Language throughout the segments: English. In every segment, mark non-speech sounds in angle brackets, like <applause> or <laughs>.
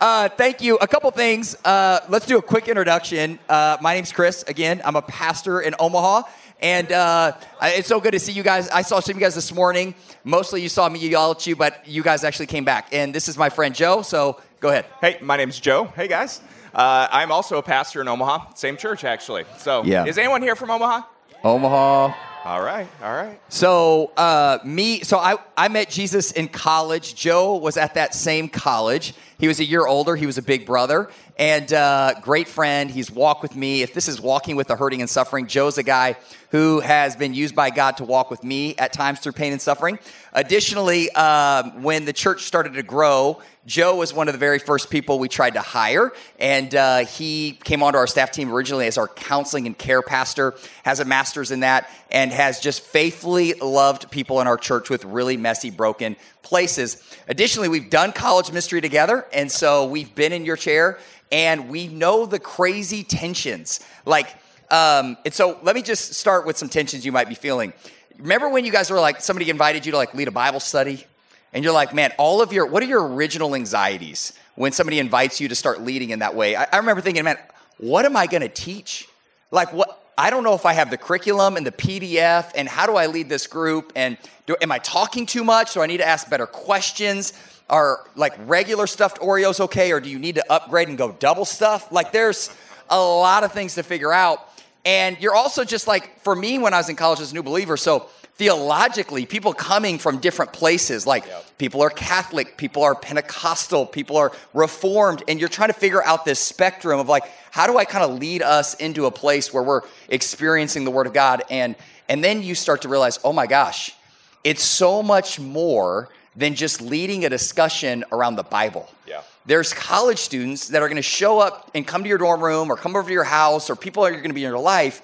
Uh, thank you. A couple things. Uh, let's do a quick introduction. Uh, my name's Chris. Again, I'm a pastor in Omaha. And uh, it's so good to see you guys. I saw some of you guys this morning. Mostly you saw me yell at you, but you guys actually came back. And this is my friend Joe. So go ahead. Hey, my name's Joe. Hey, guys. Uh, I'm also a pastor in Omaha. Same church, actually. So, Yeah. is anyone here from Omaha? Omaha. All right, all right. So uh, me, so I, I met Jesus in college. Joe was at that same college. He was a year older. He was a big brother and uh, great friend. He's walked with me. If this is walking with the hurting and suffering, Joe's a guy who has been used by God to walk with me at times through pain and suffering. Additionally, um, when the church started to grow, Joe was one of the very first people we tried to hire, and uh, he came onto our staff team originally as our counseling and care pastor, has a master's in that, and has just faithfully loved people in our church with really messy, broken places. Additionally, we've done college ministry together, and so we've been in your chair, and we know the crazy tensions. Like, um, and so let me just start with some tensions you might be feeling. Remember when you guys were like, somebody invited you to like lead a Bible study? And you're like, man, all of your, what are your original anxieties when somebody invites you to start leading in that way? I, I remember thinking, man, what am I going to teach? Like, what, I don't know if I have the curriculum and the PDF, and how do I lead this group? And do, am I talking too much? Do I need to ask better questions? Are like regular stuffed Oreos okay, or do you need to upgrade and go double stuff? Like, there's a lot of things to figure out. And you're also just like, for me, when I was in college as a new believer, so theologically, people coming from different places, like people are Catholic, people are Pentecostal, people are Reformed, and you're trying to figure out this spectrum of like, how do I kind of lead us into a place where we're experiencing the Word of God? And and then you start to realize, oh my gosh, it's so much more than just leading a discussion around the Bible. Yeah. There's college students that are going to show up and come to your dorm room or come over to your house or people are you're going to be in your life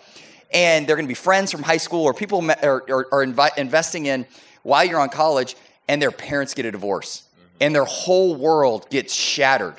and they're going to be friends from high school or people are, are, are invi- investing in while you're on college and their parents get a divorce and their whole world gets shattered.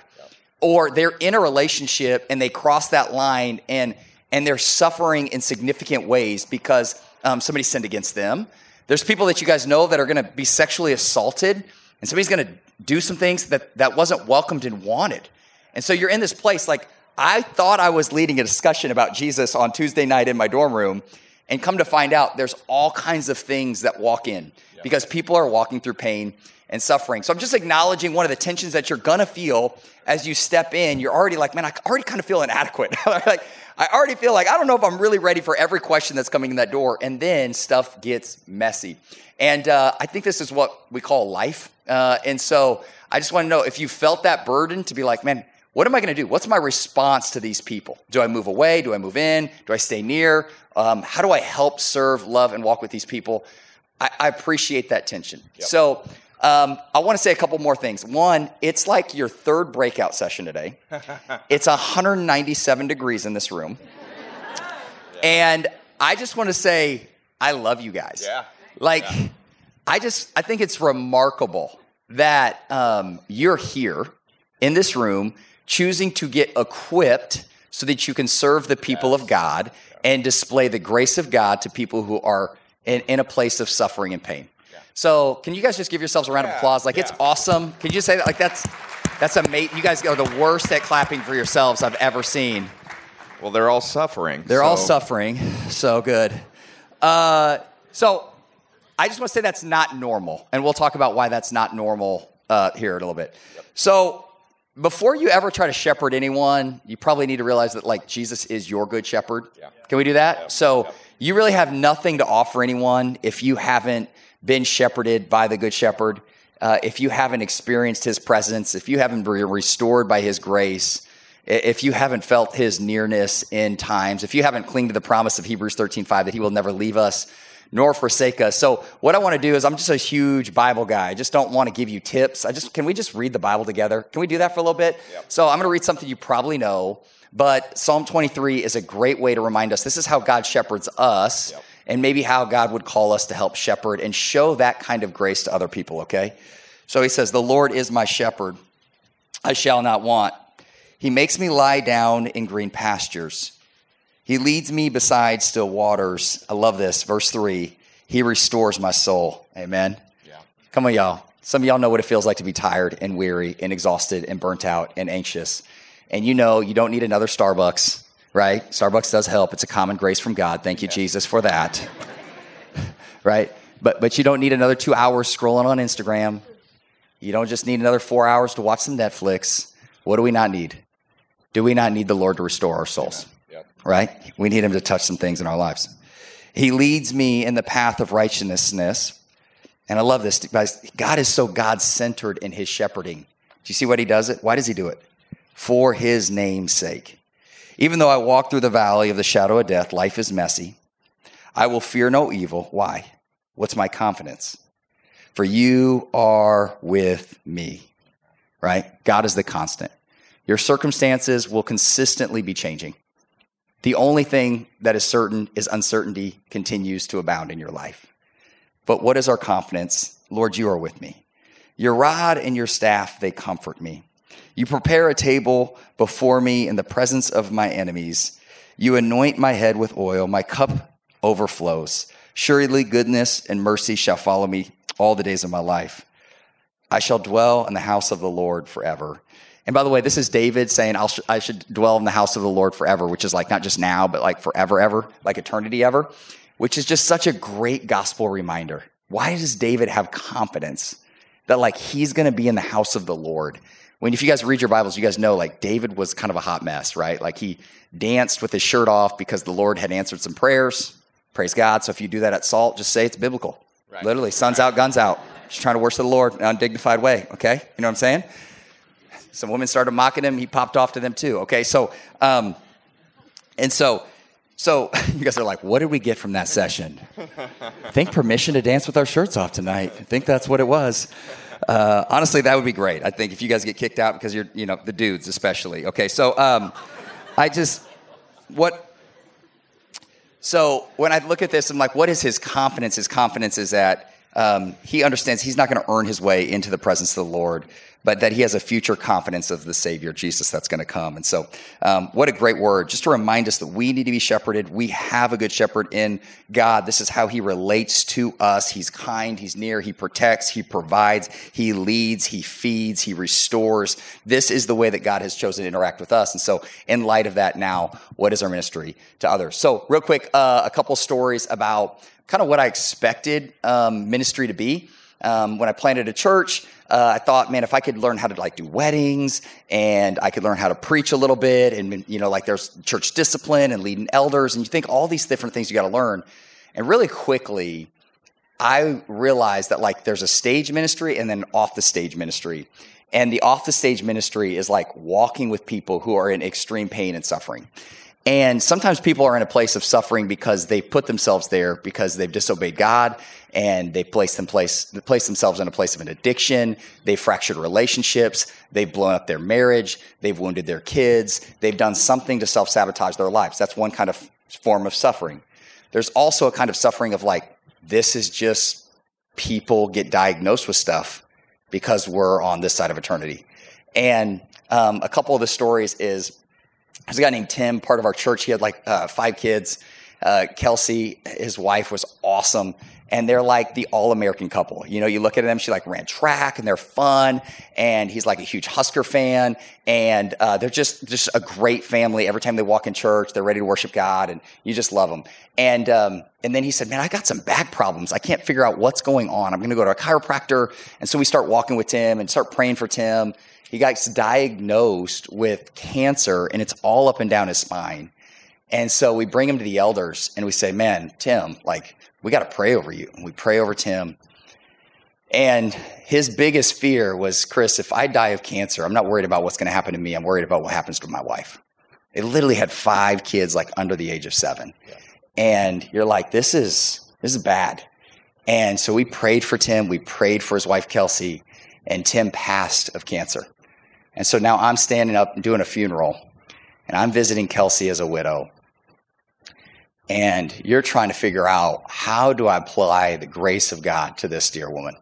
Or they're in a relationship and they cross that line and and they're suffering in significant ways because um, somebody sinned against them. There's people that you guys know that are going to be sexually assaulted and somebody's going to do some things that that wasn't welcomed and wanted and so you're in this place like i thought i was leading a discussion about jesus on tuesday night in my dorm room and come to find out there's all kinds of things that walk in because people are walking through pain and suffering. So I'm just acknowledging one of the tensions that you're gonna feel as you step in. You're already like, man, I already kind of feel inadequate. <laughs> like, I already feel like I don't know if I'm really ready for every question that's coming in that door. And then stuff gets messy. And uh, I think this is what we call life. Uh, and so I just want to know if you felt that burden to be like, man, what am I going to do? What's my response to these people? Do I move away? Do I move in? Do I stay near? Um, how do I help serve, love, and walk with these people? I, I appreciate that tension. So um, I want to say a couple more things. One, it's like your third breakout session today. <laughs> it's 197 degrees in this room. And I just want to say, I love you guys. Yeah. Like, I just, I think it's remarkable that um, you're here in this room choosing to get equipped so that you can serve the people of God and display the grace of God to people who are in, in a place of suffering and pain. So, can you guys just give yourselves a round of applause? Like, it's awesome. Can you just say that? Like, that's that's amazing. You guys are the worst at clapping for yourselves I've ever seen. Well, they're all suffering. They're all suffering. So good. Uh, so I just want to say that's not normal, and we'll talk about why that's not normal uh, here in a little bit. So before you ever try to shepherd anyone, you probably need to realize that like Jesus is your good shepherd. Yeah. Can we do that? Yep. So Yep. you really have nothing to offer anyone if you haven't been shepherded by the good shepherd. Uh, if you haven't experienced his presence, if you haven't been restored by his grace, if you haven't felt his nearness in times, if you haven't clinged to the promise of Hebrews 13:5 that he will never leave us nor forsake us. So what I want to do is I'm just a huge Bible guy. I just don't want to give you tips. I just can we just read the Bible together? Can we do that for a little bit? Yep. So I'm going to read something you probably know, but Psalm 23 is a great way to remind us this is how God shepherds us Yep. and maybe how God would call us to help shepherd and show that kind of grace to other people, okay? So he says, The Lord is my shepherd, I shall not want. He makes me lie down in green pastures. He leads me beside still waters. I love this. Verse three He restores my soul. Amen. Yeah. Come on, y'all. Some of y'all know what it feels like to be tired and weary and exhausted and burnt out and anxious. And you know you don't need another Starbucks, right? Starbucks does help. It's a common grace from God. Thank you, Jesus, for that. <laughs> right? But, but you don't need another two hours scrolling on Instagram. You don't just need another four hours to watch some Netflix. What do we not need? Do we not need the Lord to restore our souls? Right? We need Him to touch some things in our lives. He leads me in the path of righteousness and I love this. God is so God centered in his shepherding. Do you see what he does it? Why does he do it? For his name's sake. Even though I walk through the valley of the shadow of death, life is messy. I will fear no evil. Why? What's my confidence? For you are with me, right? God is the constant. Your circumstances will consistently be changing. The only thing that is certain is uncertainty continues to abound in your life. But what is our confidence? Lord, you are with me. Your rod and your staff, they comfort me. You prepare a table before me in the presence of my enemies. You anoint my head with oil. My cup overflows. Surely goodness and mercy shall follow me all the days of my life. I shall dwell in the house of the Lord forever. And by the way, this is David saying, sh- i should dwell in the house of the Lord forever, which is like not just now, but like forever, ever, like eternity ever which is just such a great gospel reminder. Why does David have confidence that like he's going to be in the house of the Lord? When if you guys read your Bibles, you guys know like David was kind of a hot mess, right? Like he danced with his shirt off because the Lord had answered some prayers. Praise God. So if you do that at Salt, just say it's biblical. Right. Literally, sun's out, guns out. Just trying to worship the Lord in an undignified way. Okay, you know what I'm saying? Some women started mocking him. He popped off to them too. Okay, so um, and so so <laughs> you guys are like, what did we get from that session? I <laughs> think permission to dance with our shirts off tonight. I think that's what it was. Uh, honestly, that would be great. I think if you guys get kicked out because you're, you know, the dudes especially. Okay, so um, I just what. So when I look at this, I'm like, what is his confidence? His confidence is that um, he understands he's not going to earn his way into the presence of the Lord but that he has a future confidence of the Savior, Jesus, that's going to come. And so, um, what a great word. Just to remind us that we need to be shepherded. We have a good shepherd in God. This is how he relates to us. He's kind, he's near, he protects, he provides, he leads, he feeds, he restores. This is the way that God has chosen to interact with us. And so, in light of that, now, what is our ministry to others? So, real quick, uh, a couple stories about kind of what I expected um, ministry to be. Um, when I planted a church, uh, I thought, man, if I could learn how to like do weddings and I could learn how to preach a little bit and, you know, like there's church discipline and leading elders and you think all these different things you got to learn. And really quickly, I realized that like there's a stage ministry and then off the stage ministry. And the off the stage ministry is like walking with people who are in extreme pain and suffering. And sometimes people are in a place of suffering because they put themselves there because they've disobeyed God and they place, them place, place themselves in a place of an addiction. They've fractured relationships. They've blown up their marriage. They've wounded their kids. They've done something to self sabotage their lives. That's one kind of form of suffering. There's also a kind of suffering of like, this is just people get diagnosed with stuff because we're on this side of eternity. And um, a couple of the stories is there's a guy named Tim, part of our church. He had like uh, five kids. Uh, Kelsey, his wife, was awesome. And they're like the all American couple. You know, you look at them, she like ran track and they're fun. And he's like a huge Husker fan. And uh, they're just, just a great family. Every time they walk in church, they're ready to worship God and you just love them. And, um, and then he said, man, I got some back problems. I can't figure out what's going on. I'm going to go to a chiropractor. And so we start walking with Tim and start praying for Tim. He gets diagnosed with cancer and it's all up and down his spine. And so we bring him to the elders and we say, man, Tim, like, we got to pray over you. And we pray over Tim. And his biggest fear was, Chris, if I die of cancer, I'm not worried about what's going to happen to me. I'm worried about what happens to my wife. They literally had five kids, like under the age of seven. Yeah. And you're like, this is, this is bad. And so we prayed for Tim. We prayed for his wife, Kelsey, and Tim passed of cancer. And so now I'm standing up and doing a funeral, and I'm visiting Kelsey as a widow. And you're trying to figure out how do I apply the grace of God to this dear woman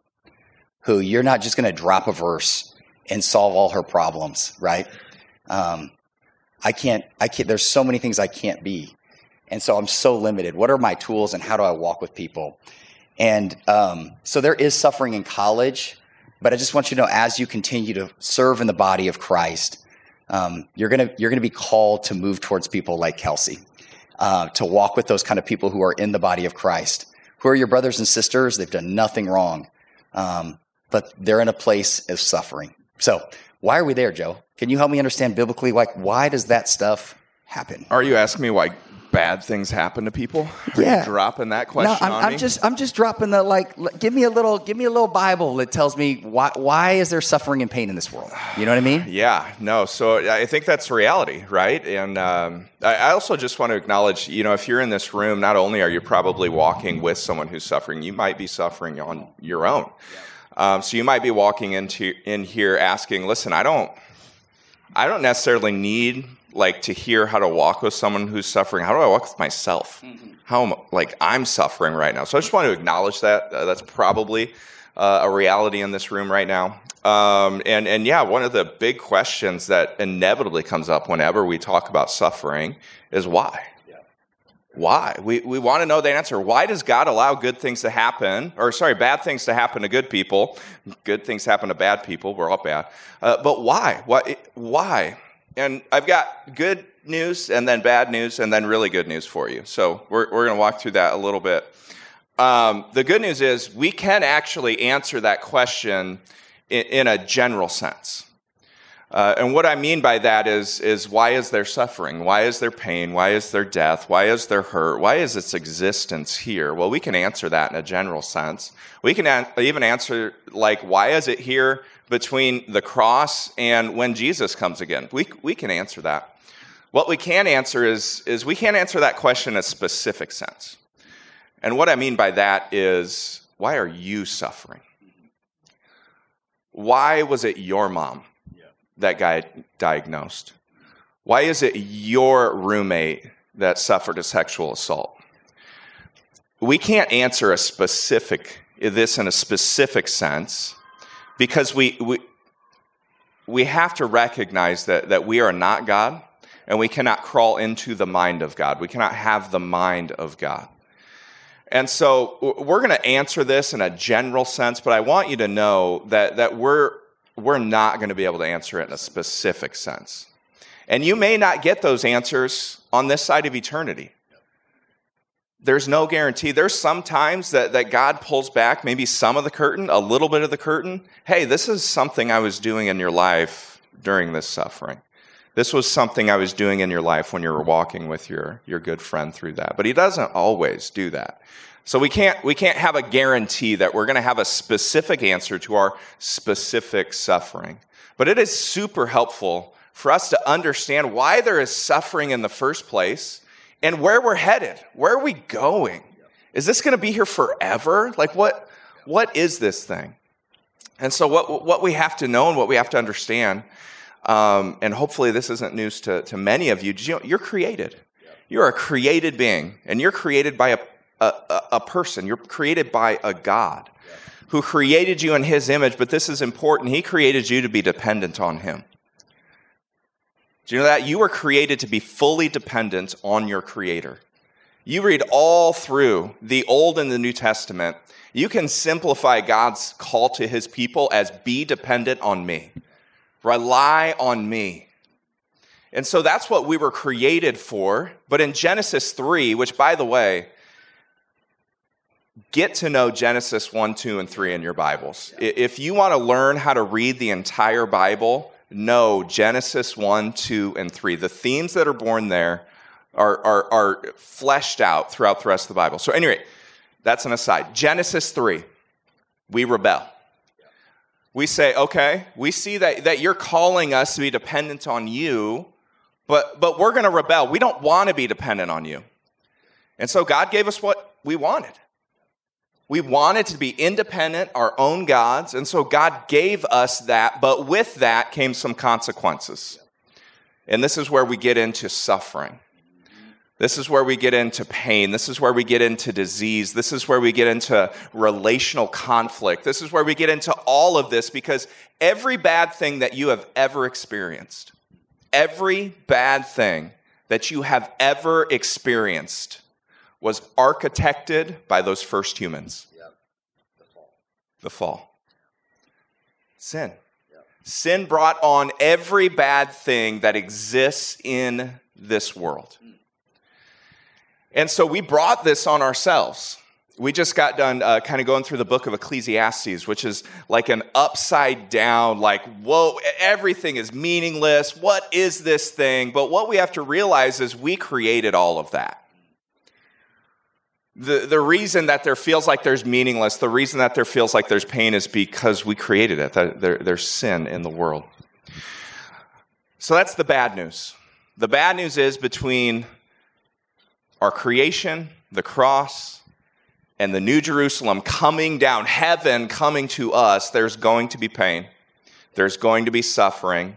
who you're not just going to drop a verse and solve all her problems, right? Um, I can't, I can't, there's so many things I can't be. And so I'm so limited. What are my tools and how do I walk with people? And um, so there is suffering in college, But I just want you to know, as you continue to serve in the body of Christ, um, you're gonna you're gonna be called to move towards people like Kelsey, uh, to walk with those kind of people who are in the body of Christ, who are your brothers and sisters. They've done nothing wrong, um, but they're in a place of suffering. So, why are we there, Joe? Can you help me understand biblically? Like, why does that stuff happen? Are you asking me why bad things happen to people? Are Yeah. dropping that question No, I'm, I'm just I'm just dropping the like. Give me a little give me a little Bible that tells me why why is there suffering and pain in this world? You know what I mean? Yeah, no. So I think that's reality, right? And um, I I also just want to acknowledge, you know, if you're in this room, not only are you probably walking with someone who's suffering, you might be suffering on your own. Um, so you might be walking into in here asking, "Listen, I don't, I don't necessarily need like to hear how to walk with someone who's suffering. How do I walk with myself? How am like I'm suffering right now?" So I just want to acknowledge that. Uh, that's probably uh, a reality in this room right now. Um, and and yeah, one of the big questions that inevitably comes up whenever we talk about suffering is why. Why? We, we want to know the answer. Why does God allow good things to happen, or sorry, bad things to happen to good people? Good things happen to bad people. We're all bad. Uh, but why? Why? Why? And I've got good news and then bad news and then really good news for you. So we're, we're going to walk through that a little bit. Um, the good news is we can actually answer that question in, in a general sense. Uh, and what I mean by that is, is why is there suffering? Why is there pain? Why is there death? Why is there hurt? Why is its existence here? Well, we can answer that in a general sense. We can an- even answer, like, why is it here between the cross and when Jesus comes again? We, we can answer that. What we can answer is, is we can't answer that question in a specific sense. And what I mean by that is, why are you suffering? Why was it your mom that got diagnosed? Why is it your roommate that suffered a sexual assault? We can't answer a specific this in a specific sense because we, we, we have to recognize that, that we are not God and we cannot crawl into the mind of God. We cannot have the mind of God. And so we're going to answer this in a general sense, but I want you to know that, that we're, we're not going to be able to answer it in a specific sense. And you may not get those answers on this side of eternity. There's no guarantee. There's some times that, that God pulls back maybe some of the curtain, a little bit of the curtain. Hey, this is something I was doing in your life during this suffering. This was something I was doing in your life when you were walking with your, your good friend through that. But he doesn't always do that. So we can't, we can't have a guarantee that we're going to have a specific answer to our specific suffering. But it is super helpful for us to understand why there is suffering in the first place and where we're headed. Where are we going? Is this going to be here forever? Like what, what is this thing? And so what, what we have to know and what we have to understand um, and hopefully this isn't news to, to many of you, you're created. You're a created being, and you're created by a, a, a person. You're created by a God who created you in his image, but this is important. He created you to be dependent on him. Do you know that? You were created to be fully dependent on your creator. You read all through the Old and the New Testament, you can simplify God's call to his people as be dependent on me. Rely on me. And so that's what we were created for. But in Genesis 3, which by the way, get to know Genesis 1, 2, and 3 in your Bibles. If you want to learn how to read the entire Bible, know Genesis 1, 2, and 3. The themes that are born there are, are, are fleshed out throughout the rest of the Bible. So, anyway, that's an aside. Genesis 3, we rebel we say, okay, we see that, that you're calling us to be dependent on you, but, but we're going to rebel. We don't want to be dependent on you. And so God gave us what we wanted. We wanted to be independent, our own gods, and so God gave us that, but with that came some consequences. And this is where we get into suffering. This is where we get into pain. This is where we get into disease. This is where we get into relational conflict. This is where we get into all of this because every bad thing that you have ever experienced, every bad thing that you have ever experienced was architected by those first humans. The fall. Sin. Sin brought on every bad thing that exists in this world. And so we brought this on ourselves. We just got done uh, kind of going through the book of Ecclesiastes, which is like an upside down, like, whoa, everything is meaningless. What is this thing? But what we have to realize is we created all of that. The, the reason that there feels like there's meaningless, the reason that there feels like there's pain is because we created it. There, there's sin in the world. So that's the bad news. The bad news is between our creation, the cross, and the New Jerusalem coming down, heaven coming to us, there's going to be pain. There's going to be suffering.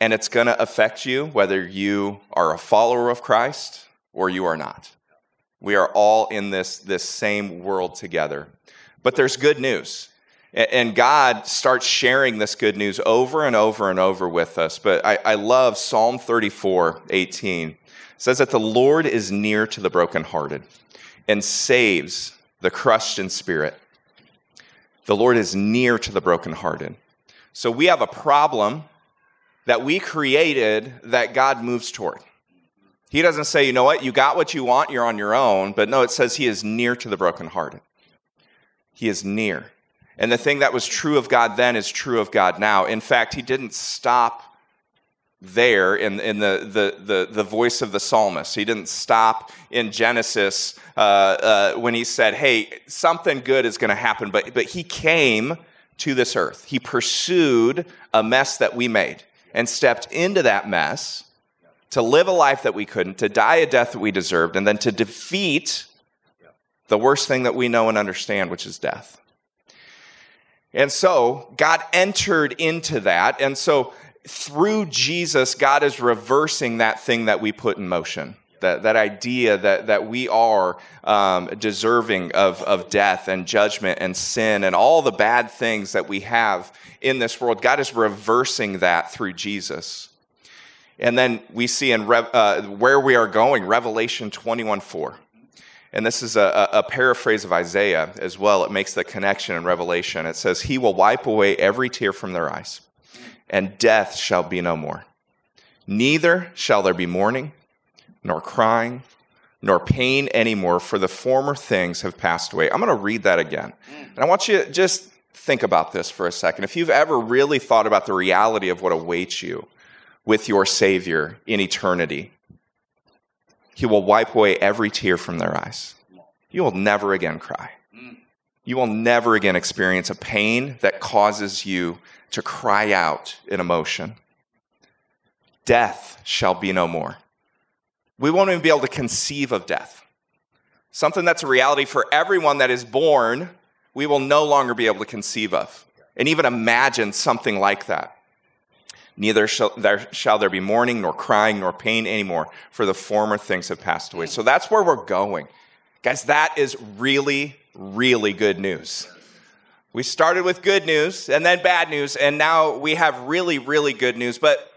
And it's going to affect you whether you are a follower of Christ or you are not. We are all in this, this same world together. But there's good news. And God starts sharing this good news over and over and over with us. But I, I love Psalm 34 18. It says that the Lord is near to the brokenhearted and saves the crushed in spirit. The Lord is near to the brokenhearted. So we have a problem that we created that God moves toward. He doesn't say, you know what, you got what you want, you're on your own. But no, it says he is near to the brokenhearted. He is near. And the thing that was true of God then is true of God now. In fact, he didn't stop there in, in the, the, the, the voice of the psalmist. He didn't stop in Genesis uh, uh, when he said, hey, something good is going to happen. But, but he came to this earth. He pursued a mess that we made and stepped into that mess to live a life that we couldn't, to die a death that we deserved, and then to defeat the worst thing that we know and understand, which is death. And so God entered into that. And so through Jesus, God is reversing that thing that we put in motion. That, that idea that, that we are um, deserving of, of death and judgment and sin and all the bad things that we have in this world. God is reversing that through Jesus. And then we see in Re- uh, where we are going, Revelation 21 4. And this is a, a, paraphrase of Isaiah as well. It makes the connection in Revelation. It says, He will wipe away every tear from their eyes, and death shall be no more. Neither shall there be mourning, nor crying, nor pain anymore, for the former things have passed away. I'm going to read that again. And I want you to just think about this for a second. If you've ever really thought about the reality of what awaits you with your Savior in eternity, he will wipe away every tear from their eyes. You will never again cry. You will never again experience a pain that causes you to cry out in emotion. Death shall be no more. We won't even be able to conceive of death. Something that's a reality for everyone that is born, we will no longer be able to conceive of and even imagine something like that. Neither shall there, shall there be mourning, nor crying, nor pain anymore, for the former things have passed away. So that's where we're going. Guys, that is really, really good news. We started with good news and then bad news, and now we have really, really good news. But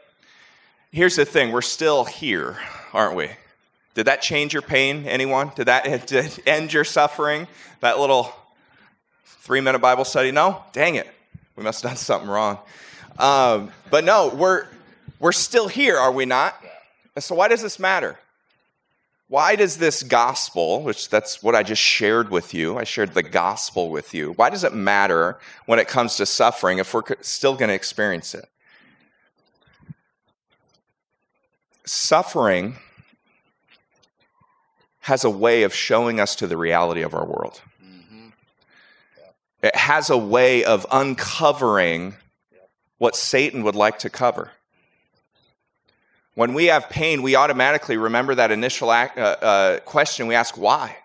here's the thing we're still here, aren't we? Did that change your pain, anyone? Did that <laughs> did end your suffering? That little three minute Bible study? No? Dang it. We must have done something wrong. Um, but no, we're, we're still here, are we not? So why does this matter? Why does this gospel, which that's what I just shared with you, I shared the gospel with you, why does it matter when it comes to suffering if we're still going to experience it? Suffering has a way of showing us to the reality of our world. Mm-hmm. It has a way of uncovering what Satan would like to cover. When we have pain, we automatically remember that initial act, uh, uh, question we ask, why?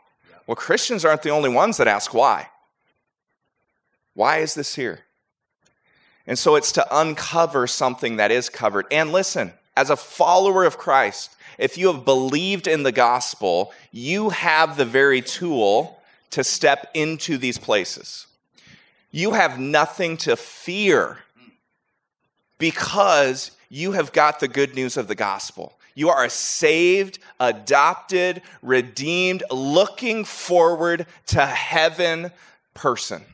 Well, Christians aren't the only ones that ask why. Why is this here? And so it's to uncover something that is covered. And listen, as a follower of Christ, if you have believed in the gospel, you have the very tool to step into these places. You have nothing to fear because you have got the good news of the gospel. You are a saved, adopted, redeemed, looking forward to heaven person.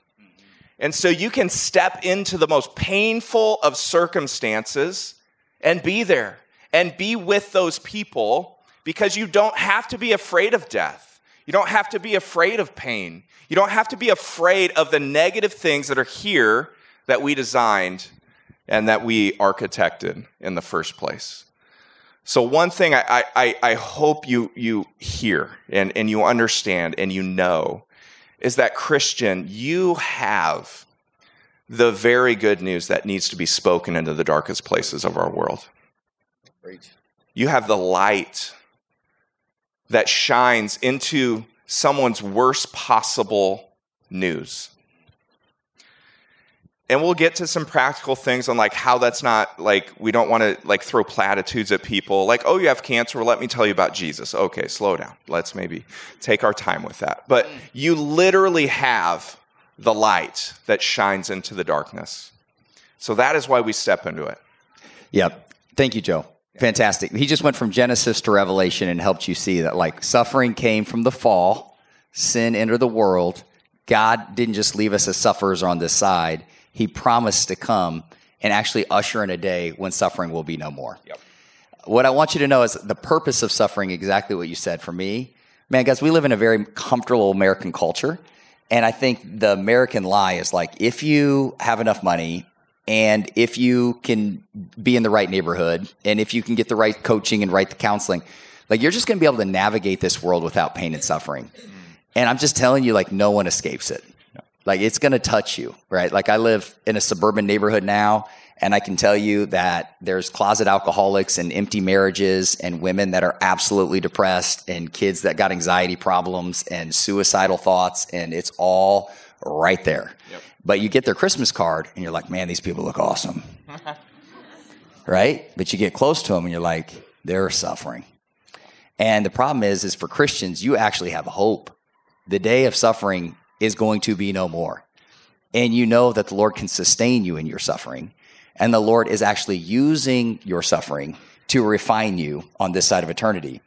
And so you can step into the most painful of circumstances and be there and be with those people because you don't have to be afraid of death. You don't have to be afraid of pain. You don't have to be afraid of the negative things that are here that we designed and that we architected in the first place. So, one thing I, I, I hope you, you hear and, and you understand and you know is that, Christian, you have the very good news that needs to be spoken into the darkest places of our world. You have the light that shines into someone's worst possible news. And we'll get to some practical things on like how that's not like we don't want to like throw platitudes at people like oh you have cancer well let me tell you about Jesus. Okay, slow down. Let's maybe take our time with that. But mm. you literally have the light that shines into the darkness. So that is why we step into it. Yep. Thank you, Joe. Fantastic. He just went from Genesis to Revelation and helped you see that like suffering came from the fall, sin entered the world. God didn't just leave us as sufferers on this side. He promised to come and actually usher in a day when suffering will be no more. Yep. What I want you to know is the purpose of suffering, exactly what you said for me. Man, guys, we live in a very comfortable American culture. And I think the American lie is like if you have enough money and if you can be in the right neighborhood and if you can get the right coaching and right the counseling, like you're just going to be able to navigate this world without pain and suffering. And I'm just telling you, like no one escapes it. Like it's going to touch you, right? Like I live in a suburban neighborhood now, and I can tell you that there's closet alcoholics and empty marriages and women that are absolutely depressed and kids that got anxiety problems and suicidal thoughts, and it's all right there. Yep. But you get their Christmas card and you're like, man, these people look awesome. <laughs> right? But you get close to them and you're like, they're suffering. And the problem is, is for Christians, you actually have hope. The day of suffering is going to be no more. And you know that the Lord can sustain you in your suffering. And the Lord is actually using your suffering to refine you on this side of eternity.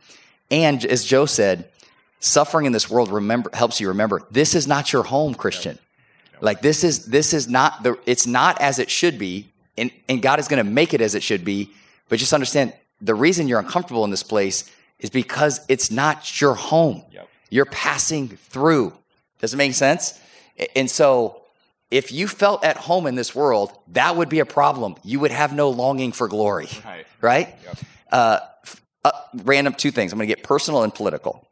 And as Joe said, suffering in this world remember helps you remember this is not your home, Christian. Like this is this is not the it's not as it should be, and, and God is going to make it as it should be. But just understand the reason you're uncomfortable in this place is because it's not your home. Yep. You're passing through. Does it make sense? And so if you felt at home in this world, that would be a problem. You would have no longing for glory. Right? right? Yep. Uh, uh, random two things. I'm going to get personal and political.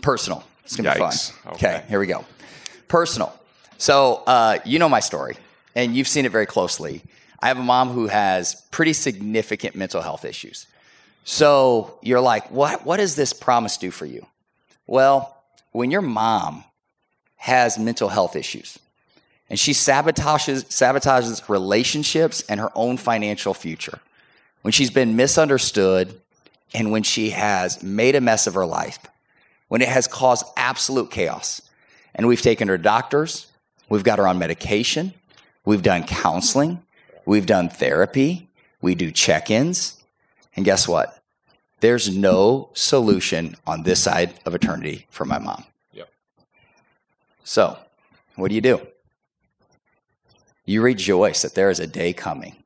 Personal. It's going to be fun. Okay. okay, here we go. Personal. So, uh, you know my story, and you've seen it very closely. I have a mom who has pretty significant mental health issues. So, you're like, what, what does this promise do for you? Well, when your mom has mental health issues and she sabotages, sabotages relationships and her own financial future, when she's been misunderstood and when she has made a mess of her life, when it has caused absolute chaos, and we've taken her to doctors, We've got her on medication. We've done counseling. We've done therapy. We do check ins. And guess what? There's no solution on this side of eternity for my mom. So, what do you do? You rejoice that there is a day coming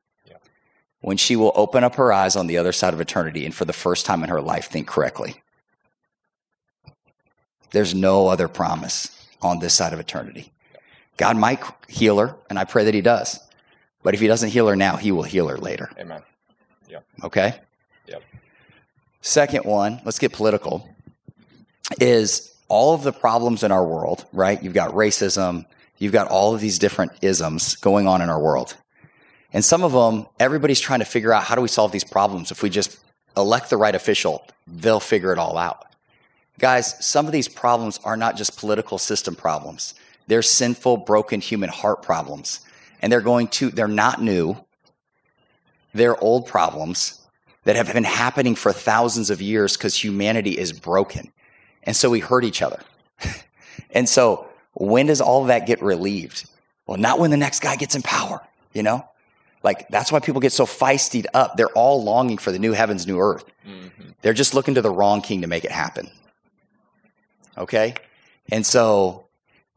when she will open up her eyes on the other side of eternity and for the first time in her life think correctly. There's no other promise on this side of eternity. God might heal her, and I pray that He does. But if He doesn't heal her now, He will heal her later. Amen. Okay? Yep. Second one, let's get political, is all of the problems in our world, right? You've got racism, you've got all of these different isms going on in our world. And some of them, everybody's trying to figure out how do we solve these problems? If we just elect the right official, they'll figure it all out. Guys, some of these problems are not just political system problems. They're sinful, broken human heart problems. And they're going to, they're not new. They're old problems that have been happening for thousands of years because humanity is broken. And so we hurt each other. <laughs> and so when does all that get relieved? Well, not when the next guy gets in power, you know? Like that's why people get so feisty up. They're all longing for the new heavens, new earth. Mm-hmm. They're just looking to the wrong king to make it happen. Okay? And so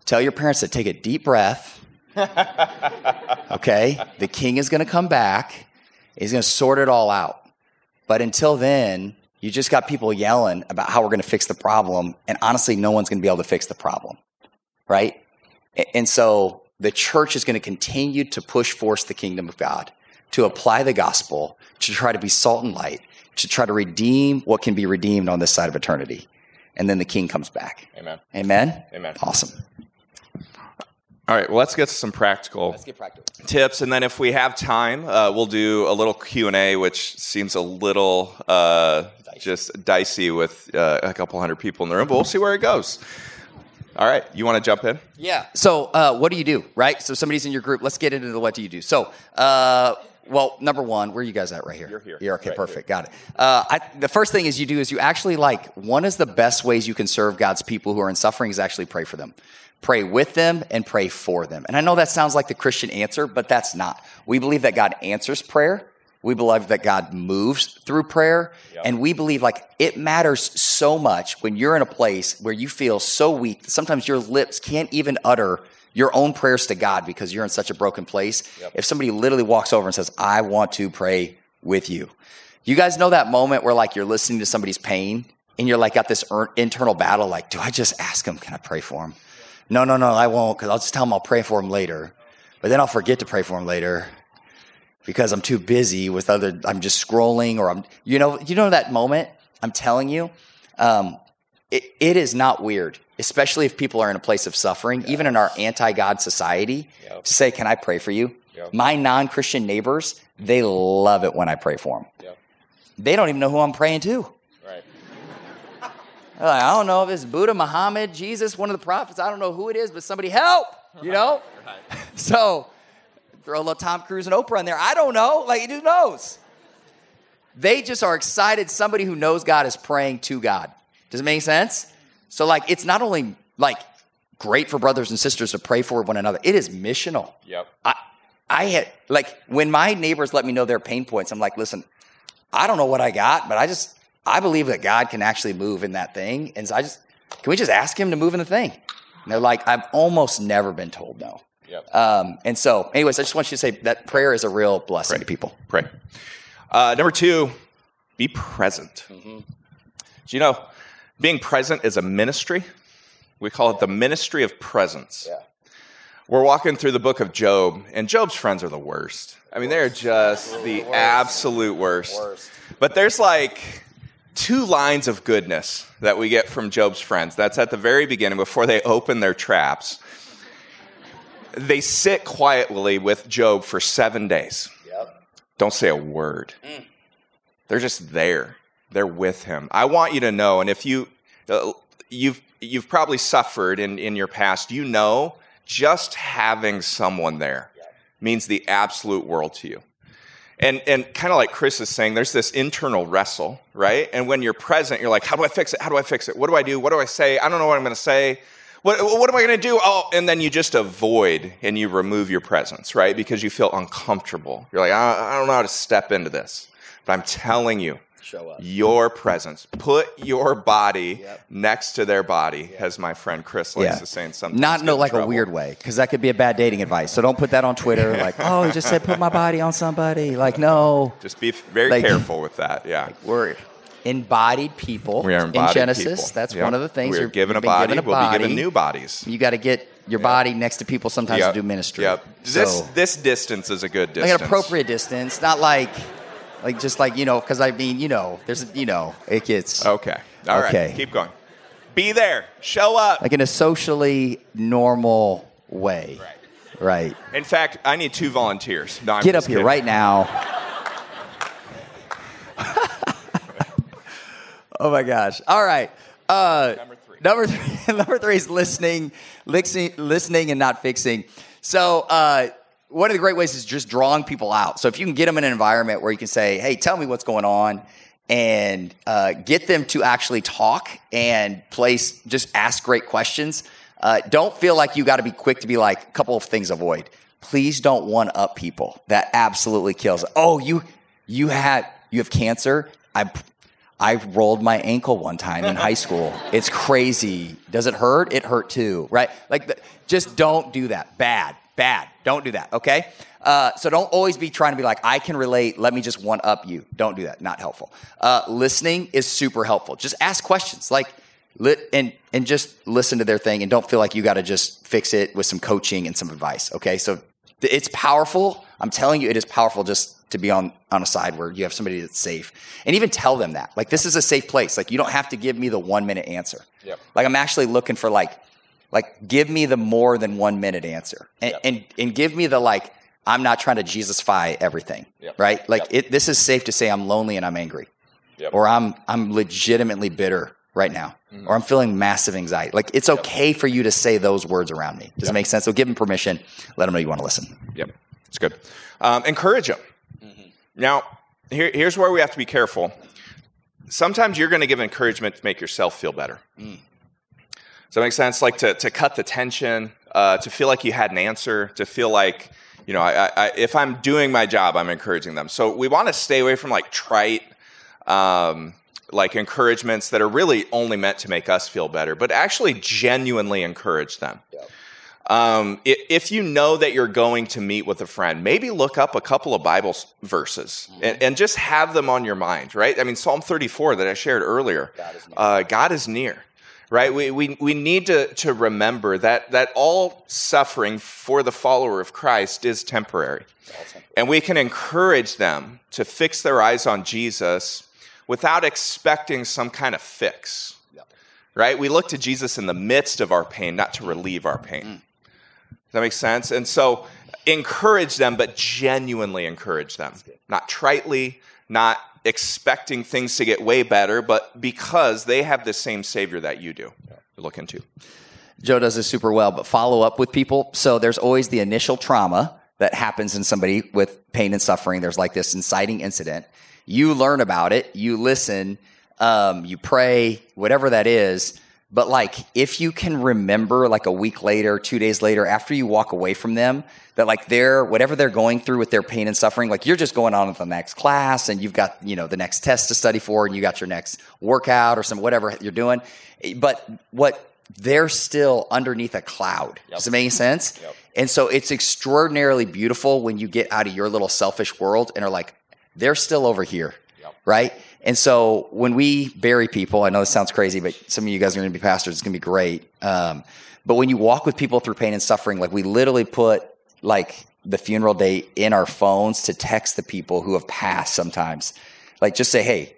Tell your parents to take a deep breath <laughs> okay? The king is going to come back. He's going to sort it all out. But until then, you just got people yelling about how we're going to fix the problem. And honestly, no one's going to be able to fix the problem, right? And so the church is going to continue to push force the kingdom of God, to apply the gospel, to try to be salt and light, to try to redeem what can be redeemed on this side of eternity. And then the king comes back. Amen. Amen? Amen. Awesome. All right, well, let's get to some practical Let's get practical. tips, and then if we have time, uh, we'll do a little Q and A, which seems a little uh, just dicey with uh, a couple hundred people in the room, but we'll see where it goes. All right, you want to jump in? Yeah. So, uh, what do you do, right? So, somebody's in your group. Let's get into the what do you do. So, uh, well, number one, where are you guys at right here? You're here. You're okay. Right perfect. Got it. Uh, I, the first thing is you do is you actually like one of the best ways you can serve God's people who are in suffering is actually pray for them. Pray with them and pray for them. And I know that sounds like the Christian answer, but that's not. We believe that God answers prayer. We believe that God moves through prayer. And we believe like it matters so much when you're in a place where you feel so weak that sometimes your lips can't even utter your own prayers to God because you're in such a broken place. If somebody literally walks over and says, I want to pray with you. You guys know that moment where like you're listening to somebody's pain and you're like got this er- internal battle like, do I just ask him, can I pray for him? No, no, no, I won't because I'll just tell him I'll pray for him later. But then I'll forget to pray for him later because I'm too busy with other, I'm just scrolling or I'm, you know, you know that moment? I'm telling you, um, it, it is not weird, especially if people are in a place of suffering, even in our anti God society, Yep. to say, Can I pray for you? Yep. My non Christian neighbors, they love it when I pray for them. Yep. They don't even know who I'm praying to. Right. Like, I don't know if it's Buddha, Muhammad, Jesus, one of the prophets. I don't know who it is, but somebody help, you know? <laughs> <laughs> So throw a little Tom Cruise and Oprah in there. I don't know. Like, who knows? They just are excited. Somebody who knows God is praying to God. Does it make sense? So, like, it's not only like great for brothers and sisters to pray for one another, it is missional. Yep. I, I had like when my neighbors let me know their pain points. I'm like, listen, I don't know what I got, but I just I believe that God can actually move in that thing, and so I just can we just ask Him to move in the thing? And they're like, I've almost never been told no. Yep. Um, and so, anyways, I just want you to say that prayer is a real blessing to people. Pray. Uh, number two, be present. Mm-hmm. Do you know being present is a ministry? We call it the ministry of presence. Yeah. We're walking through the book of Job, and Job's friends are the worst. I mean, they're just the absolute worst. Worst. But there's like two lines of goodness that we get from Job's friends. That's at the very beginning before they open their traps. They sit quietly with Job for seven days Yep. don't say a word. They're just there. They're with him. I want you to know, and if you uh, you've you've probably suffered in in your past, you know, just having someone there means the absolute world to you. And and kind of like Chris is saying, there's this internal wrestle, right? And when you're present, you're like, how do I fix it? How do I fix it? What do I do? What do I say? I don't know what I'm going to say. What, what am I going to do? Oh, and then you just avoid and you remove your presence, right? Because you feel uncomfortable. You're like, I, I don't know how to step into this. But I'm telling you, Show up. your presence. Put your body Yep. next to their body, as my friend Chris likes Yeah. to say. And sometimes Not get no in like a weird way, because that could be a bad dating advice. So don't put that on Twitter. <laughs> Like, oh, he just said put my body on somebody. Like, no, Just be very Like- careful with that. Yeah. we're embodied people. We are embodied in Genesis. people. That's Yep. one of the things. We are You're- given a body. given a We'll be given new bodies. You got to get your body next to people sometimes Yep. to do ministry. Yep. So, This this distance is a good like distance. an appropriate distance, not like, like just like you know, because I mean, you know, there's you know, it gets Okay. All right. Okay. Keep going. Be there. Show up. like in a socially normal way. Right. In fact, I need two volunteers. No, Get up just here right now. <laughs> oh my gosh. All right. Uh, Number three. Number three, <laughs> number three is listening, listening, listening, and not fixing. So, uh, one of the great ways is just drawing people out. So, if you can get them in an environment where you can say, "Hey, tell me what's going on," and uh, get them to actually talk and place, just ask great questions. Uh, don't feel like you got to be quick to be like a couple of things. Avoid. Please don't one up people. That absolutely kills. Oh, you you had you have cancer. I I rolled my ankle one time in high school. <laughs> It's crazy. Does it hurt? It hurt too, right? Like, the, just don't do that. Bad, bad. Don't do that. Okay. Uh, so don't always be trying to be like, I can relate. Let me just one up you. Don't do that. Not helpful. Uh, listening is super helpful. Just ask questions like, lit, and and just listen to their thing, and don't feel like you got to just fix it with some coaching and some advice. Okay. So it's powerful. I'm telling you, it is powerful just to be on on a side where you have somebody that's safe, and even tell them that like this is a safe place. Like you don't have to give me the one minute answer. Yep. Like I'm actually looking for like like give me the more than one minute answer, and Yep. and, and give me the like. I'm not trying to Jesusify everything, Yep. right? Like it, this is safe to say I'm lonely and I'm angry, or I'm I'm legitimately bitter right now, Mm-hmm. or I'm feeling massive anxiety. Like it's okay for you to say those words around me. Does it make sense? So give them permission. Let them know you want to listen. Yep, it's good. Um, encourage them. Now, here, here's where we have to be careful. Sometimes you're going to give encouragement to make yourself feel better. Does that make sense? Like to, to cut the tension, uh, to feel like you had an answer, to feel like, you know, I, I, if I'm doing my job, I'm encouraging them. So we want to stay away from like trite, um, like encouragements that are really only meant to make us feel better, but actually genuinely encourage them. Um, if you know that you're going to meet with a friend, maybe look up a couple of Bible verses and, and just have them on your mind, right? I mean, Psalm 34 that I shared earlier, God is near. Uh, God is near right? We, we, we need to, to remember that, that all suffering for the follower of Christ is temporary. And we can encourage them to fix their eyes on Jesus without expecting some kind of fix, right? We look to Jesus in the midst of our pain, not to relieve our pain. Does that make sense? And so encourage them, but genuinely encourage them. Not tritely, not expecting things to get way better, but because they have the same Savior that you do. Look into. Joe does this super well, but follow up with people. So there's always the initial trauma that happens in somebody with pain and suffering. There's like this inciting incident. You learn about it, you listen, um, you pray, whatever that is. But like, if you can remember, like a week later, two days later, after you walk away from them, that like they're whatever they're going through with their pain and suffering, like you're just going on with the next class, and you've got you know the next test to study for, and you got your next workout or some whatever you're doing. But what they're still underneath a cloud. Does it make sense? And so it's extraordinarily beautiful when you get out of your little selfish world and are like, they're still over here, right? And so when we bury people, I know this sounds crazy, but some of you guys are going to be pastors. It's going to be great. Um, but when you walk with people through pain and suffering, like we literally put like the funeral date in our phones to text the people who have passed sometimes. Like just say, hey,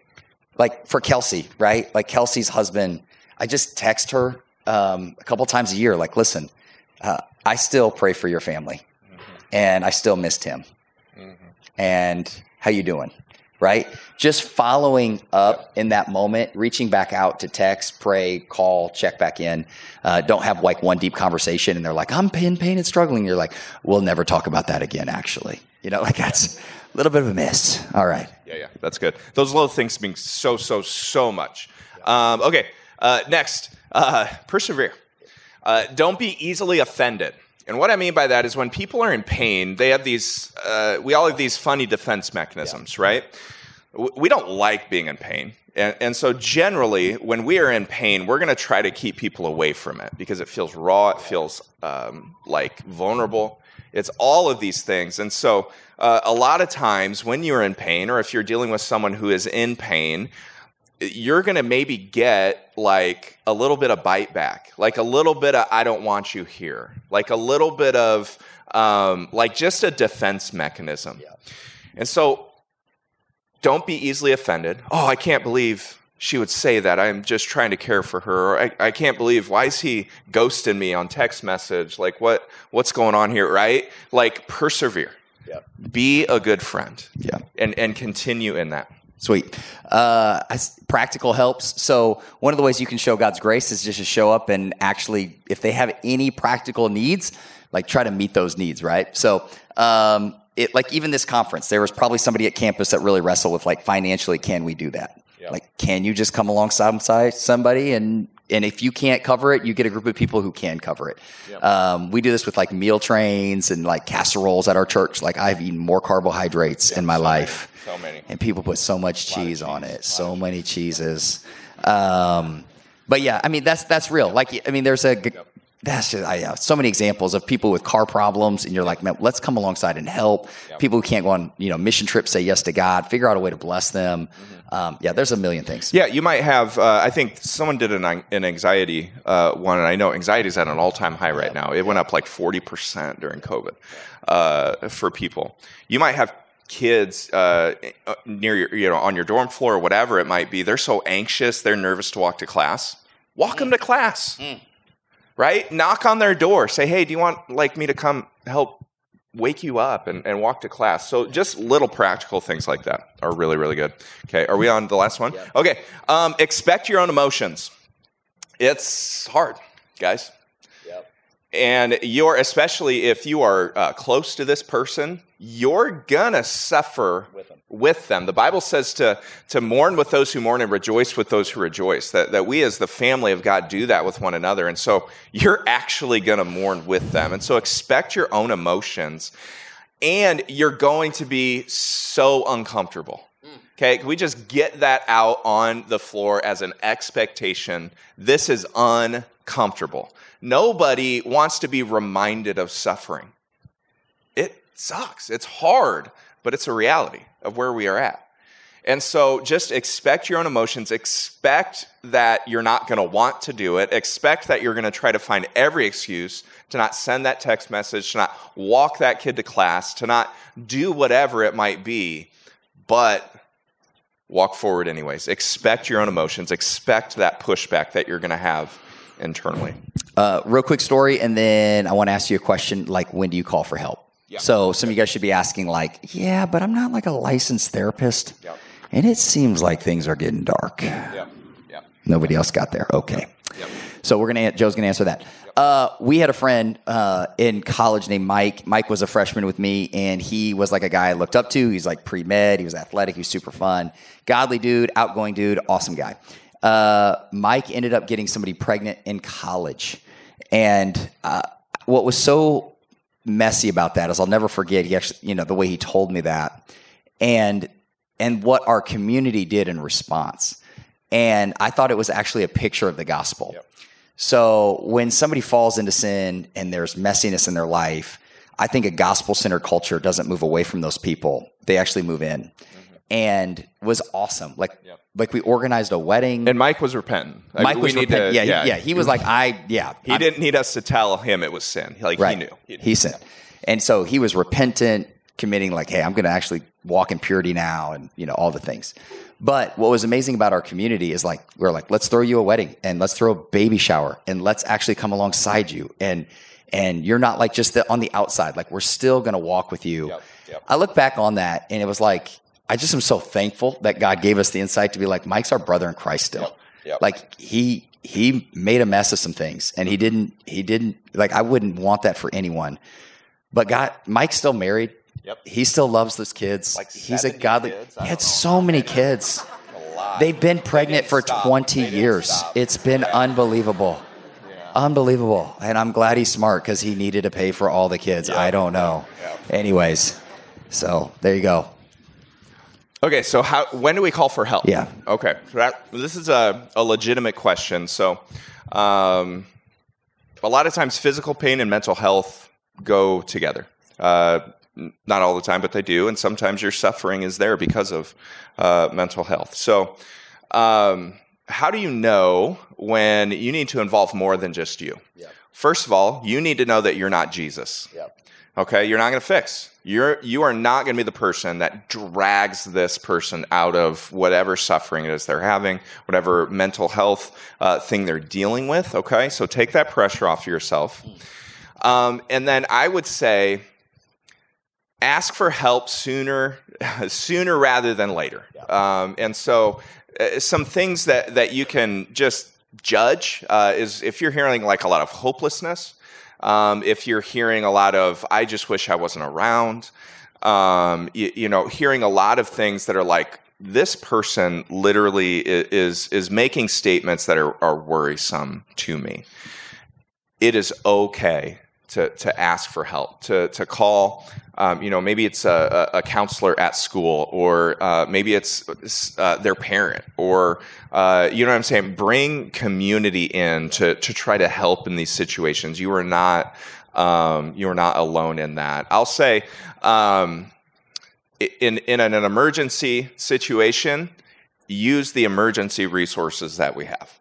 like for Kelsey, right? Like Kelsey's husband, I just text her um, a couple times a year. Like, listen, uh, I still pray for your family, and I still missed him. And how you doing? Right? Just following up in that moment, reaching back out to text, pray, call, check back in. Uh, don't have like one deep conversation, and they're like, "I'm in pain and struggling." You're like, "We'll never talk about that again." Actually, you know, like that's a little bit of a miss. All right. Yeah, yeah, that's good. Those little things mean so, so, so much. Um, okay, uh, next, uh, persevere. Uh, don't be easily offended. And what I mean by that is when people are in pain, they have these, uh, we all have these funny defense mechanisms, right? We don't like being in pain. And, and so generally, when we are in pain, we're going to try to keep people away from it because it feels raw, it feels um, like vulnerable. It's all of these things. And so, uh, a lot of times when you're in pain, or if you're dealing with someone who is in pain, you're going to maybe get like a little bit of bite back, like a little bit of I don't want you here, like a little bit of um, like just a defense mechanism. Yeah. And so don't be easily offended. Oh, I can't believe she would say that. I'm just trying to care for her. Or, I, I can't believe why is he ghosting me on text message? Like what what's going on here, right? Like persevere. Be a good friend. Yeah. And and continue in that. Sweet. Uh, practical helps. So one of the ways you can show God's grace is just to show up and actually, if they have any practical needs, like try to meet those needs, right? So, um, it like even this conference, there was probably somebody at campus that really wrestled with like financially, can we do that? Like, can you just come alongside somebody and and if you can't cover it, you get a group of people who can cover it. Um, we do this with like meal trains and like casseroles at our church. Like I've eaten more carbohydrates in my life So many. and people put so much cheese on it, so many cheeses. Um, but yeah, I mean that's that's real. Like I mean, there's a g- that's just, I have so many examples of people with car problems, and you're like, man, let's come alongside and help. People who can't go on, you know, mission trips, say yes to God, figure out a way to bless them. Um, yeah, there's a million things. Yeah, you might have. Uh, I think someone did an, an anxiety uh, one, and I know anxiety is at an all time high right now. It went up like 40% during COVID uh, for people. You might have kids uh, near your, you know, on your dorm floor or whatever it might be. They're so anxious, they're nervous to walk to class. Walk them to class, right? Knock on their door. Say, hey, do you want like me to come help wake you up and, and walk to class. So just little practical things like that are really, really good. Okay, are we on the last one? Okay, um, expect your own emotions. It's hard, guys. Yep. And you're, especially if you are uh, close to this person, you're gonna suffer with them. with them. The Bible says to, to mourn with those who mourn and rejoice with those who rejoice. That, that we as the family of God do that with one another. And so you're actually gonna mourn with them. And so expect your own emotions. And you're going to be so uncomfortable. Mm. Okay, can we just get that out on the floor as an expectation? This is uncomfortable. Nobody wants to be reminded of suffering. Sucks. It's hard, but it's a reality of where we are at. And so just expect your own emotions. Expect that you're not going to want to do it. Expect that you're going to try to find every excuse to not send that text message, to not walk that kid to class, to not do whatever it might be. But walk forward anyways. Expect your own emotions. Expect that pushback that you're going to have internally. Uh, real quick story, and then I want to ask you a question like, when do you call for help? Yeah. So some of you guys should be asking, like, yeah, but I'm not like a licensed therapist, Yeah. and it seems like things are getting dark. Yeah. Yeah. Nobody else got there. Okay. Yep. So we're gonna Joe's gonna answer that. Uh, we had a friend uh, in college named Mike. Mike was a freshman with me, and he was like a guy I looked up to. He's like pre med. He was athletic. He was super fun, godly dude, outgoing dude, awesome guy. Uh, Mike ended up getting somebody pregnant in college, and uh, what was so messy about that is I'll never forget. He actually, you know, the way he told me that, and and what our community did in response. And I thought it was actually a picture of the gospel. So when somebody falls into sin and there's messiness in their life, I think a gospel centered culture doesn't move away from those people. They actually move in. Mm-hmm. And was awesome. Like Yep. like we organized a wedding. And Mike was repentant. Like, Mike was repentant. yeah, he- yeah, He was like, I yeah. He I'm- didn't need us to tell him it was sin. Like right. he knew. He knew. He sinned. And so he was repentant, committing like, hey, I'm going to actually walk in purity now and, you know, all the things. But what was amazing about our community is like, we're like, let's throw you a wedding and let's throw a baby shower and let's actually come alongside you. And, and you're not like just the, on the outside. Like we're still going to walk with you. Yep, yep. I look back on that and it was like, I just am so thankful that God gave us the insight to be like, Mike's our brother in Christ still. Yep, yep. Like he, he made a mess of some things and he didn't, he didn't, like, I wouldn't want that for anyone. But God, Mike's still married. Yep. He still loves those kids. Like He's a godly. kids? He had so many kids. <laughs> A lot. They've been pregnant for stop. 20 years. stop. It's been unbelievable. Unbelievable. And I'm glad he's smart because he needed to pay for all the kids. I don't know. Yeah. Anyways, so there you go. Okay, so how when do we call for help? Yeah. Okay, so that, this is a, a legitimate question. So, um, a lot of times, physical pain and mental health go together. Uh, not all the time, but they do, and sometimes your suffering is there because of uh, mental health. So, um, how do you know when you need to involve more than just you? Yeah. First of all, you need to know that you're not Jesus. Okay, you're not going to fix. You're you are not going to be the person that drags this person out of whatever suffering it is they're having, whatever mental health uh, thing they're dealing with. Okay, so take that pressure off yourself, um, and then I would say ask for help sooner <laughs> sooner rather than later. Um, and so uh, some things that that you can just judge uh, is if you're hearing like a lot of hopelessness. Um, if you're hearing a lot of, I just wish I wasn't around, um, you, you know, hearing a lot of things that are like, this person literally is is making statements that are, are worrisome to me. It is okay to, to ask for help, to, to call, um, you know, maybe it's a, a counselor at school, or uh, maybe it's uh, their parent, or, uh, you know what I'm saying? Bring community in to, to try to help in these situations. You are not, um, you are not alone in that. I'll say, um, in, in an emergency situation, use the emergency resources that we have.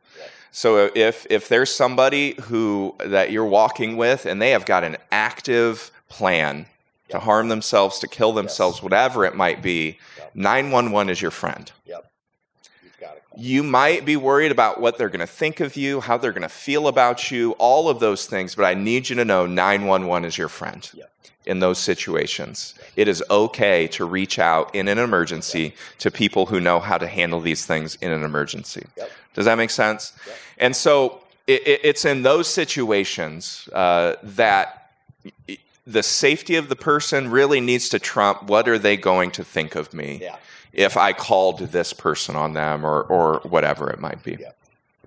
So if if there's somebody who that you're walking with and they have got an active plan to harm themselves, to kill themselves, yes. whatever it might be, yep. 911 is your friend. Yep. You might be worried about what they're going to think of you, how they're going to feel about you, all of those things, but I need you to know 911 is your friend. Yep in those situations. It is okay to reach out in an emergency to people who know how to handle these things in an emergency. Does that make sense? And so it, it, it's in those situations uh, that the safety of the person really needs to trump what are they going to think of me yeah. if I called this person on them or, or whatever it might be. Yeah.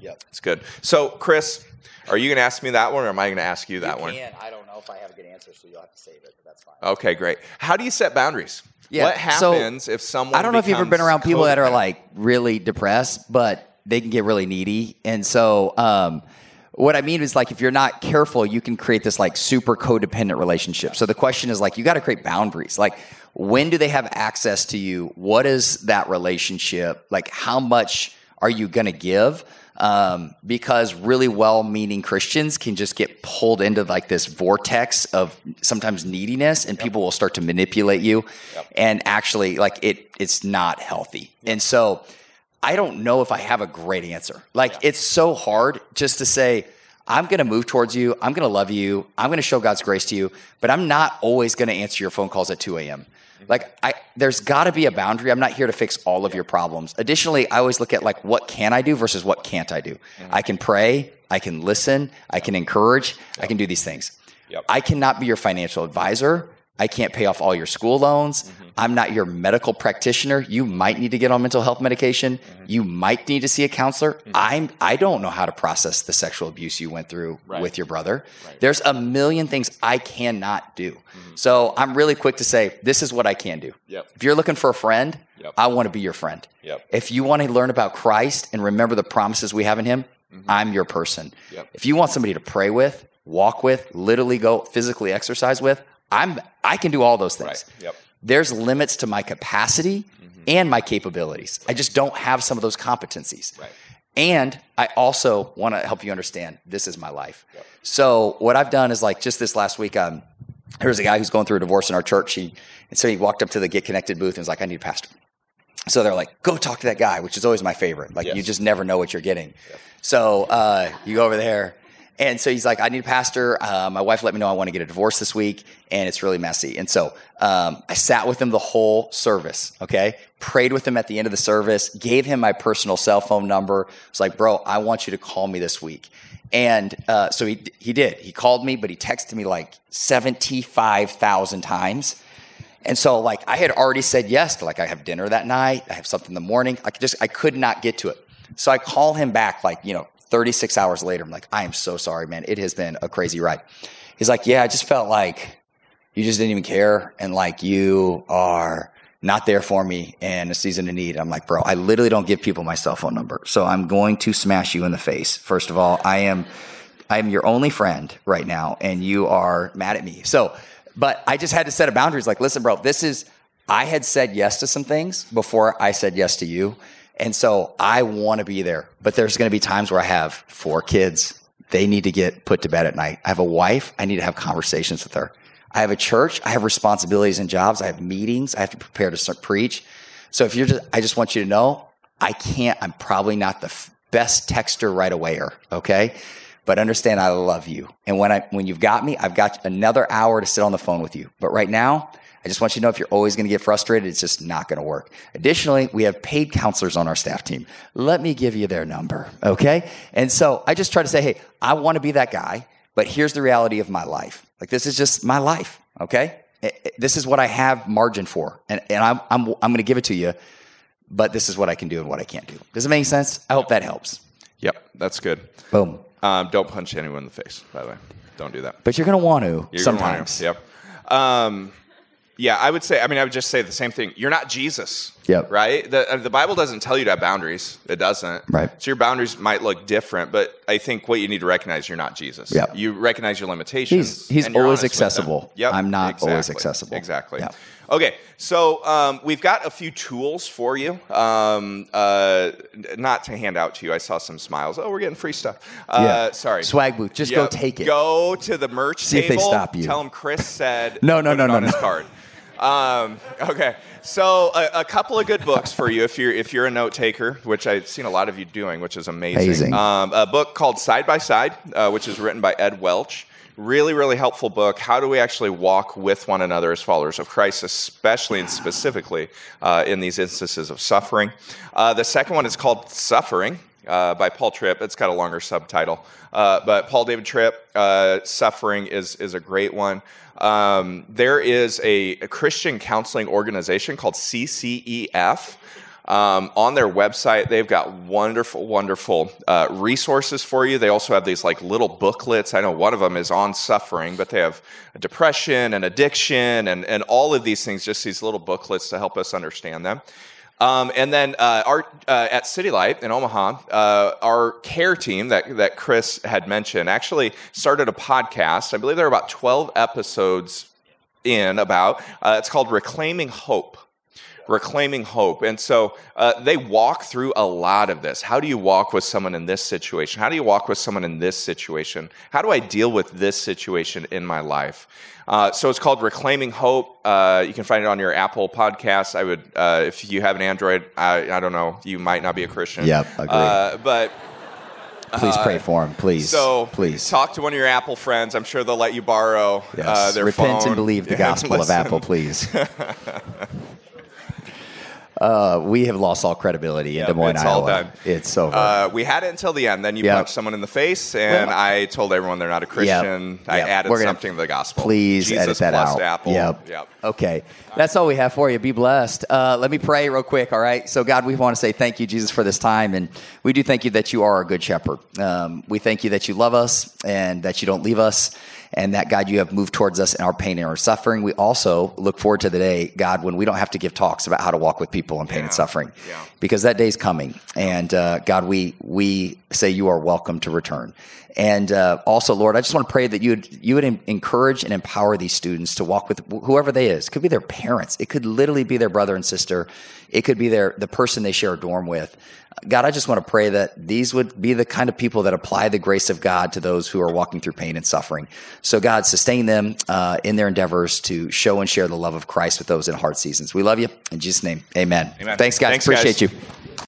Yep. It's good. So, Chris, are you going to ask me that one or am I going to ask you that you one? I don't know if I have a good answer, so you'll have to save it, but that's fine. Okay, great. How do you set boundaries? Yeah. What happens so, if someone I don't know if you've ever been around people that are like really depressed, but they can get really needy. And so, um, what I mean is like if you're not careful, you can create this like super codependent relationship. So the question is like you got to create boundaries. Like when do they have access to you? What is that relationship? Like how much are you going to give? Um, because really well-meaning Christians can just get pulled into like this vortex of sometimes neediness, and yep. people will start to manipulate you, yep. and actually like it, it's not healthy. Yep. And so I don't know if I have a great answer. Like yeah. it's so hard just to say, I'm going to move towards you. I'm going to love you. I'm going to show God's grace to you, but I'm not always going to answer your phone calls at 2 a.m. Mm-hmm. Like I, there's got to be a boundary. I'm not here to fix all of your problems. Additionally, I always look at like what can I do versus what can't I do. Mm-hmm. I can pray. I can listen. I can encourage. Yep. I can do these things. Yep. I cannot be your financial advisor. I can't pay off all your school loans. Mm-hmm. I'm not your medical practitioner. You might need to get on mental health medication. Mm-hmm. You might need to see a counselor. Mm-hmm. I'm I don't know how to process the sexual abuse you went through right. with your brother. Right. There's a million things I cannot do. Mm-hmm. So I'm really quick to say this is what I can do. Yep. If you're looking for a friend, yep. I want to be your friend. Yep. If you want to learn about Christ and remember the promises we have in him, mm-hmm. I'm your person. If you want somebody to pray with, walk with, literally go physically exercise with, I'm I can do all those things. Right. Yep. There's limits to my capacity mm-hmm. and my capabilities. I just don't have some of those competencies. Right. And I also want to help you understand this is my life. Yep. So what I've done is like just this last week, um, there was a guy who's going through a divorce in our church. He and so he walked up to the Get Connected booth and was like, "I need a pastor." So they're like, "Go talk to that guy," which is always my favorite. Like yes. you just never know what you're getting. Yep. So uh, you go over there and so he's like, I need a pastor. Uh, my wife let me know I want to get a divorce this week, and it's really messy. And so um, I sat with him the whole service, okay? Prayed with him at the end of the service, gave him my personal cell phone number. Was like, bro, I want you to call me this week. And uh, so he, he did. He called me, but he texted me like 75,000 times. And so like I had already said yes to like I have dinner that night, I have something in the morning. I could just I could not get to it. So I call him back like, you know, 36 hours later, I'm like, I am so sorry, man. It has been a crazy ride. He's like, yeah, I just felt like you just didn't even care. And like you are not there for me in a season of need. I'm like, bro, I literally don't give people my cell phone number. So I'm going to smash you in the face. First of all, I am, I am your only friend right now and you are mad at me. So, but I just had to set a boundaries like, listen, bro, this is, I had said yes to some things before I said yes to you. And so I want to be there, but there's going to be times where I have four kids. They need to get put to bed at night. I have a wife. I need to have conversations with her. I have a church. I have responsibilities and jobs. I have meetings. I have to prepare to start, preach. So if you're just, I just want you to know, I can't, I'm probably not the f- best texter right away awayer. Okay. But understand I love you. And when I, when you've got me, I've got another hour to sit on the phone with you. But right now, I just want you to know if you're always going to get frustrated, it's just not going to work. Additionally, we have paid counselors on our staff team. Let me give you their number, okay? And so I just try to say, hey, I want to be that guy, but here's the reality of my life. Like, this is just my life, okay? This is what I have margin for, and, and I'm, I'm, I'm going to give it to you, but this is what I can do and what I can't do. Does it make sense? I hope that helps. Yep, that's good. Boom. Um, don't punch anyone in the face, by the way. don't do that. But you're going to want to sometimes. Yep. Um, yeah, I would say. I mean, I would just say the same thing. You're not Jesus. Yep. Right. The uh, the Bible doesn't tell you to have boundaries. It doesn't. Right. So your boundaries might look different, but I think what you need to recognize you're not Jesus. Yep. You recognize your limitations. He's- he's always honest with them. accessible. Yep. I'm not always accessible. Exactly. Yep. Okay, so um, we've got a few tools for you. Um, uh, not to hand out to you. I saw some smiles. Oh, we're getting free stuff. Uh, Yeah. Sorry. Swag booth. Just go take it. Go to the merch See if they stop you. Tell them Chris said. <laughs> No, no, no, no, on his no. card. Um, okay, so a, a couple of good books for you if you're if you're a note taker, which I've seen a lot of you doing, which is amazing. Amazing. Um, a book called Side by Side, uh, which is written by Ed Welch. Really, really helpful book. How do we actually walk with one another as followers of Christ, especially and specifically uh, in these instances of suffering? Uh, the second one is called Suffering uh, by Paul Tripp. It's got a longer subtitle, uh, but Paul David Tripp, uh, Suffering is is a great one. Um, there is a, a Christian counseling organization called CCEF. Um, on their website, they've got wonderful, wonderful uh, resources for you. They also have these like little booklets. I know one of them is on suffering, but they have depression and addiction and, and all of these things, just these little booklets to help us understand them. Um, and then uh, our, uh, at City Light in Omaha, uh, our care team that, that Chris had mentioned actually started a podcast. I believe there are about 12 episodes in about. Uh, it's called Reclaiming Hope. Reclaiming hope. And so uh, they walk through a lot of this. How do you walk with someone in this situation? How do you walk with someone in this situation? How do I deal with this situation in my life? Uh, so it's called Reclaiming Hope. Uh, you can find it on your Apple podcast. I would, uh, if you have an Android, I, I don't know, you might not be a Christian. Yep, agree. Uh, but Please pray for him, please. so please. talk to one of your Apple friends. I'm sure they'll let you borrow Yes. uh, their Repent phone. and believe the <laughs> gospel of. Apple, please. <laughs> uh, we have lost all credibility in Des Moines, it's all Iowa. done. It's over. Uh, we had it until the end. Then you Yep. punched someone in the face, and Well- I told everyone they're not a Christian. I Yep. added We're gonna- something to the gospel. Please Jesus edit that out. Apple. Yep. Yep. Okay. That's all we have for you. Be blessed. Uh, let me pray real quick. All right. So, God, we want to say thank you, Jesus, for this time. And we do thank you that you are a good shepherd. Um, we thank you that you love us and that you don't leave us. And that, God, you have moved towards us in our pain and our suffering. We also look forward to the day, God, when we don't have to give talks about how to walk with people in pain and suffering. Yeah. Because that day's coming. And uh, God, we, we say you are welcome to return. And uh, also, Lord, I just want to pray that you would, you would en- encourage and empower these students to walk with wh- whoever they is. It could be their parents. It could literally be their brother and sister. It could be their the person they share a dorm with. God, I just want to pray that these would be the kind of people that apply the grace of God to those who are walking through pain and suffering. So, God, sustain them uh, in their endeavors to show and share the love of Christ with those in hard seasons. We love you. In Jesus' name, amen. Amen. Thanks, guys. Thanks, guys. Appreciate you.